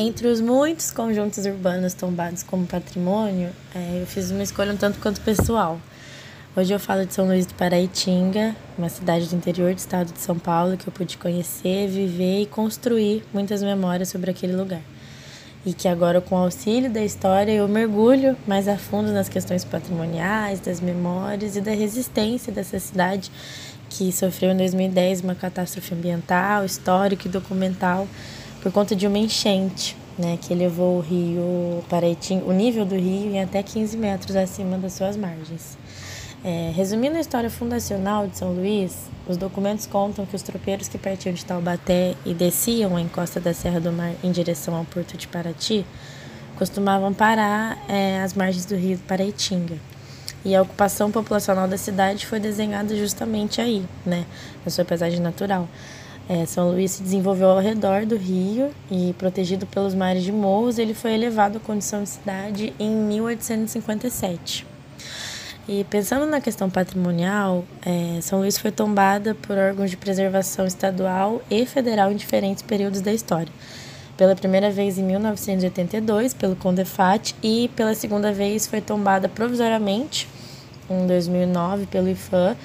Entre os muitos conjuntos urbanos tombados como patrimônio, é, eu fiz uma escolha um tanto quanto pessoal. Hoje eu falo de São Luís do Paraitinga, uma cidade do interior do estado de São Paulo que eu pude conhecer, viver e construir muitas memórias sobre aquele lugar. E que agora, com o auxílio da história, eu mergulho mais a fundo nas questões patrimoniais, das memórias e da resistência dessa cidade que sofreu em 2010 uma catástrofe ambiental, histórica e documental por conta de uma enchente, né, que levou o rio Paraitinga, o nível do rio em até 15 metros acima das suas margens. É, resumindo a história fundacional de São Luís, os documentos contam que os tropeiros que partiam de Taubaté e desciam a encosta da Serra do Mar em direção ao porto de Paraty costumavam parar é, às margens do rio Paraitinga. E a ocupação populacional da cidade foi desenhada justamente aí, né, na sua paisagem natural. É, São Luís se desenvolveu ao redor do rio e, protegido pelos mares de morros, ele foi elevado à condição de cidade em 1857. E pensando na questão patrimonial, é, São Luís foi tombada por órgãos de preservação estadual e federal em diferentes períodos da história. Pela primeira vez em 1982 pelo Condefat e pela segunda vez foi tombada provisoriamente em 2009 pelo IFAM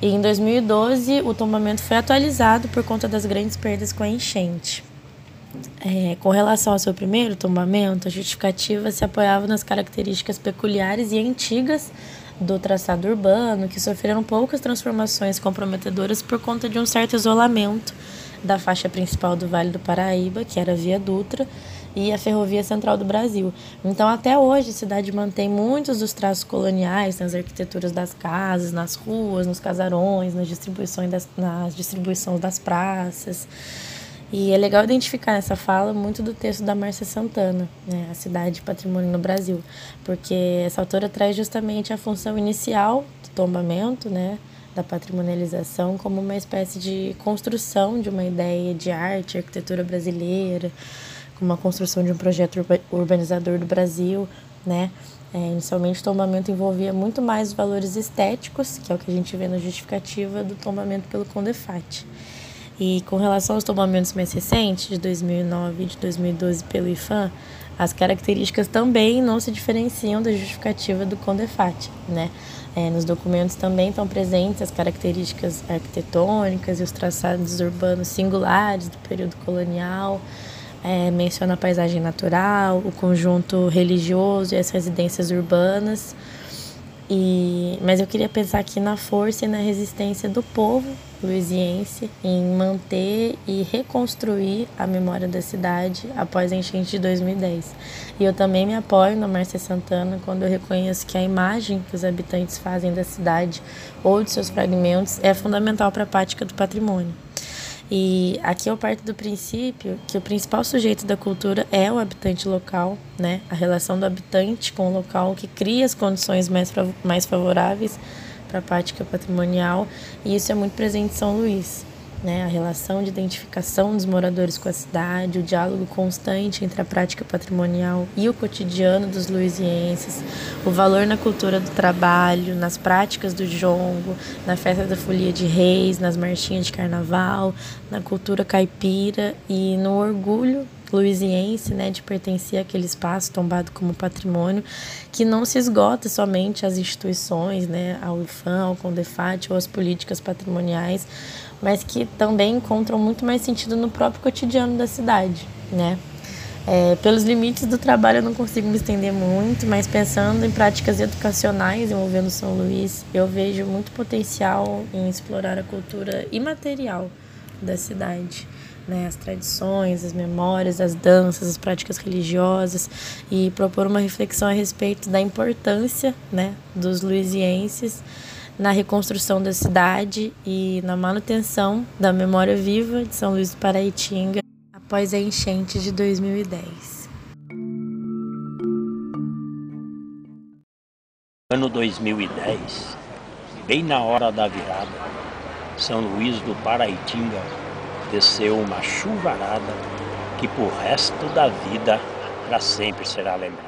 e em 2012, o tombamento foi atualizado por conta das grandes perdas com a enchente. É, com relação ao seu primeiro tombamento, a justificativa se apoiava nas características peculiares e antigas do traçado urbano, que sofreram poucas transformações comprometedoras por conta de um certo isolamento da faixa principal do Vale do Paraíba, que era a Via Dutra, e a Ferrovia Central do Brasil. Então, até hoje, a cidade mantém muitos dos traços coloniais nas arquiteturas das casas, nas ruas, nos casarões, nas distribuições das, nas distribuições das praças. E é legal identificar nessa fala muito do texto da Márcia Santana, né, A Cidade Patrimônio no Brasil, porque essa autora traz justamente a função inicial do tombamento, né, da patrimonialização, como uma espécie de construção de uma ideia de arte, arquitetura brasileira, como a construção de um projeto urbanizador do Brasil, né? É, inicialmente, o tombamento envolvia muito mais valores estéticos, que é o que a gente vê na justificativa do tombamento pelo Condefat. E com relação aos tombamentos mais recentes, de 2009 e de 2012 pelo IFAM, as características também não se diferenciam da justificativa do Condefat, né? É, nos documentos também estão presentes as características arquitetônicas e os traçados urbanos singulares do período colonial, é, menciona a paisagem natural, o conjunto religioso e as residências urbanas. E, mas eu queria pensar aqui na força e na resistência do povo luiziense em manter e reconstruir a memória da cidade após a enchente de 2010. E eu também me apoio na Márcia Santana quando eu reconheço que a imagem que os habitantes fazem da cidade ou de seus fragmentos é fundamental para a prática do patrimônio. E aqui eu parto do princípio que o principal sujeito da cultura é o habitante local, né? A relação do habitante com o local que cria as condições mais, mais favoráveis para a prática patrimonial, e isso é muito presente em São Luís né, a relação de identificação dos moradores com a cidade, o diálogo constante entre a prática patrimonial e o cotidiano dos luisienses, o valor na cultura do trabalho, nas práticas do jongo, na festa da folia de reis, nas marchinhas de carnaval, na cultura caipira e no orgulho luisiense, né, de pertencer àquele espaço tombado como patrimônio, que não se esgota somente às instituições, né, ao IFAM, ao CONDEFAT ou às políticas patrimoniais, mas que também encontram muito mais sentido no próprio cotidiano da cidade, né? É, pelos limites do trabalho eu não consigo me estender muito, mas pensando em práticas educacionais envolvendo São Luís, eu vejo muito potencial em explorar a cultura imaterial da cidade. Né, as tradições, as memórias, as danças, as práticas religiosas e propor uma reflexão a respeito da importância né, dos luisienses na reconstrução da cidade e na manutenção da memória viva de São Luís do Paraitinga após a enchente de 2010. Ano 2010, bem na hora da virada, São Luís do Paraitinga desceu uma chuvarada que por resto da vida para sempre será lembrada.